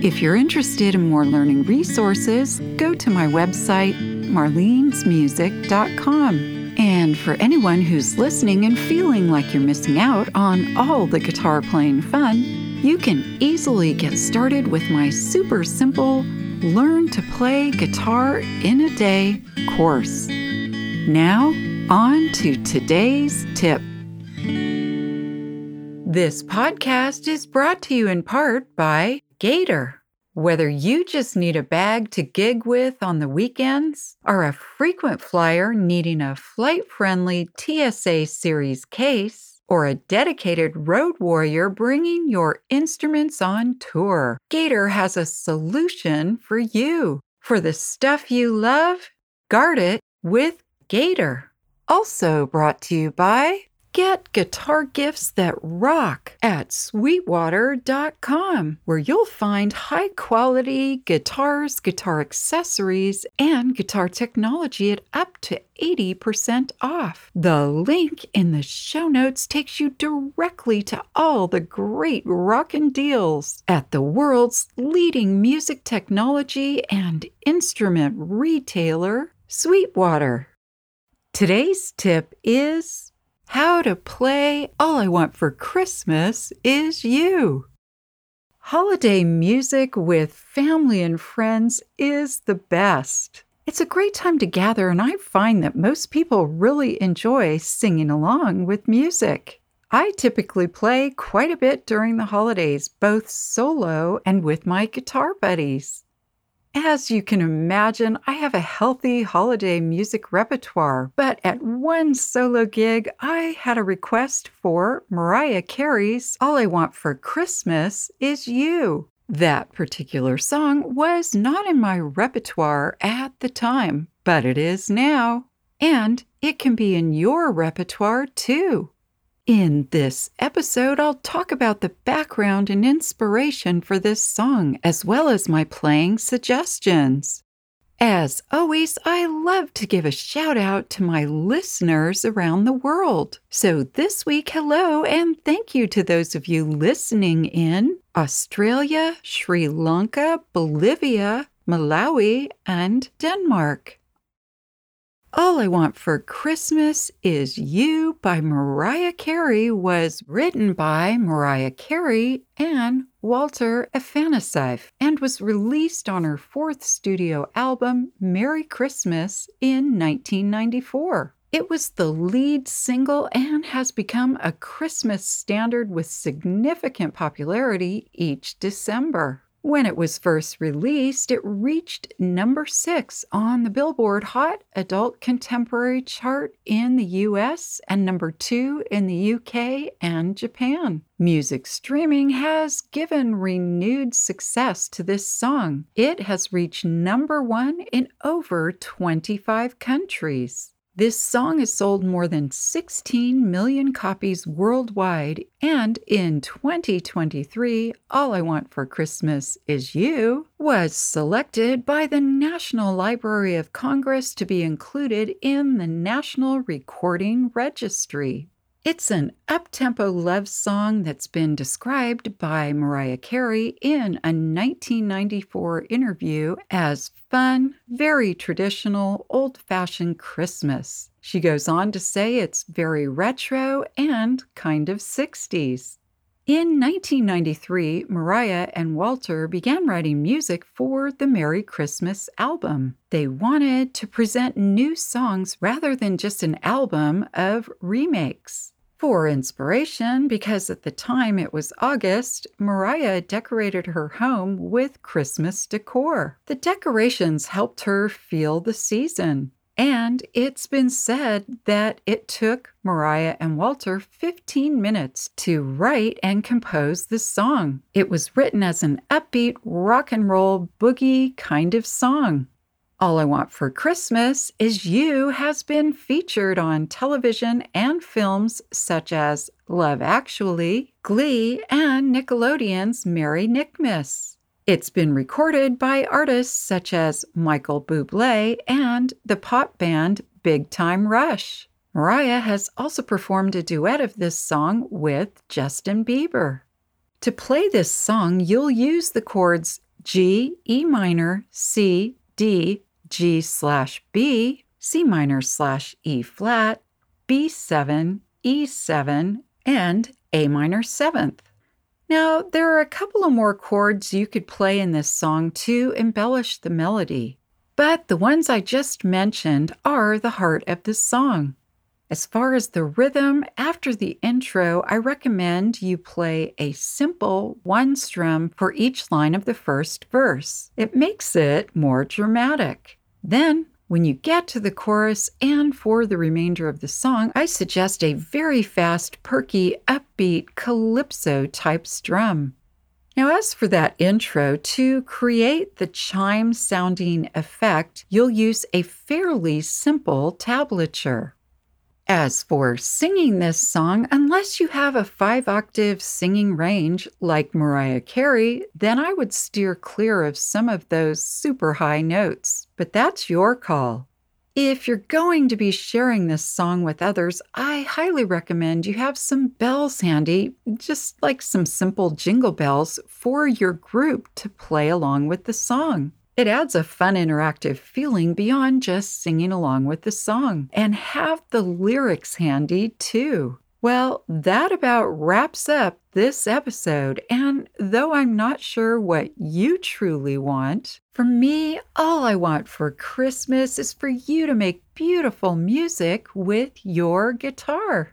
If you're interested in more learning resources, go to my website, marlenesmusic.com. And for anyone who's listening and feeling like you're missing out on all the guitar playing fun, you can easily get started with my super simple Learn to Play Guitar in a Day course. Now, on to today's tip. This podcast is brought to you in part by Gator. Whether you just need a bag to gig with on the weekends, are a frequent flyer needing a flight friendly TSA Series case, or a dedicated road warrior bringing your instruments on tour, Gator has a solution for you. For the stuff you love, guard it with Gator. Also brought to you by Get guitar gifts that rock at sweetwater.com, where you'll find high quality guitars, guitar accessories, and guitar technology at up to 80% off. The link in the show notes takes you directly to all the great rockin' deals at the world's leading music technology and instrument retailer, Sweetwater. Today's tip is how to play All I Want for Christmas Is You. Holiday music with family and friends is the best. It's a great time to gather, and I find that most people really enjoy singing along with music. I typically play quite a bit during the holidays, both solo and with my guitar buddies. As you can imagine, I have a healthy holiday music repertoire, but at one solo gig, I had a request for Mariah Carey's All I Want for Christmas Is You. That particular song was not in my repertoire at the time, but it is now. And it can be in your repertoire too. In this episode, I'll talk about the background and inspiration for this song, as well as my playing suggestions. As always, I love to give a shout out to my listeners around the world. So this week, hello and thank you to those of you listening in Australia, Sri Lanka, Bolivia, Malawi, and Denmark. All I Want for Christmas Is You by Mariah Carey was written by Mariah Carey and Walter Afanasieff and was released on her fourth studio album, Merry Christmas, in 1994. It was the lead single and has become a Christmas standard with significant popularity each December. When it was first released, it reached number six on the Billboard Hot Adult Contemporary chart in the US and number two in the UK and Japan. Music streaming has given renewed success to this song. It has reached number one in over 25 countries. This song has sold more than 16 million copies worldwide, and in 2023, All I Want for Christmas Is You was selected by the National Library of Congress to be included in the National Recording Registry. It's an up-tempo love song that's been described by Mariah Carey in a 1994 interview as fun, very traditional, old-fashioned Christmas. She goes on to say it's very retro and kind of 60s. In 1993, Mariah and Walter began writing music for the Merry Christmas album. They wanted to present new songs rather than just an album of remakes. For inspiration, because at the time it was August, Mariah decorated her home with Christmas decor. The decorations helped her feel the season. And it's been said that it took Mariah and Walter 15 minutes to write and compose the song. It was written as an upbeat rock and roll boogie kind of song. All I Want for Christmas Is You has been featured on television and films such as Love Actually, Glee, and Nickelodeon's Merry Nickmas. It's been recorded by artists such as Michael Bublé and the pop band Big Time Rush. Mariah has also performed a duet of this song with Justin Bieber. To play this song, you'll use the chords G, E minor, C, D, G slash B, C minor slash E flat, B7, E7, and A minor seventh. Now, there are a couple of more chords you could play in this song to embellish the melody, but the ones I just mentioned are the heart of the song. As far as the rhythm, after the intro, I recommend you play a simple one strum for each line of the first verse. It makes it more dramatic. Then, when you get to the chorus and for the remainder of the song, I suggest a very fast, perky, upbeat calypso type strum. Now, as for that intro, to create the chime sounding effect, you'll use a fairly simple tablature. As for singing this song, unless you have a five octave singing range like Mariah Carey, then I would steer clear of some of those super high notes. But that's your call. If you're going to be sharing this song with others, I highly recommend you have some bells handy, just like some simple jingle bells for your group to play along with the song. It adds a fun interactive feeling beyond just singing along with the song and have the lyrics handy too. Well, that about wraps up this episode. And though I'm not sure what you truly want, for me, all I want for Christmas is for you to make beautiful music with your guitar.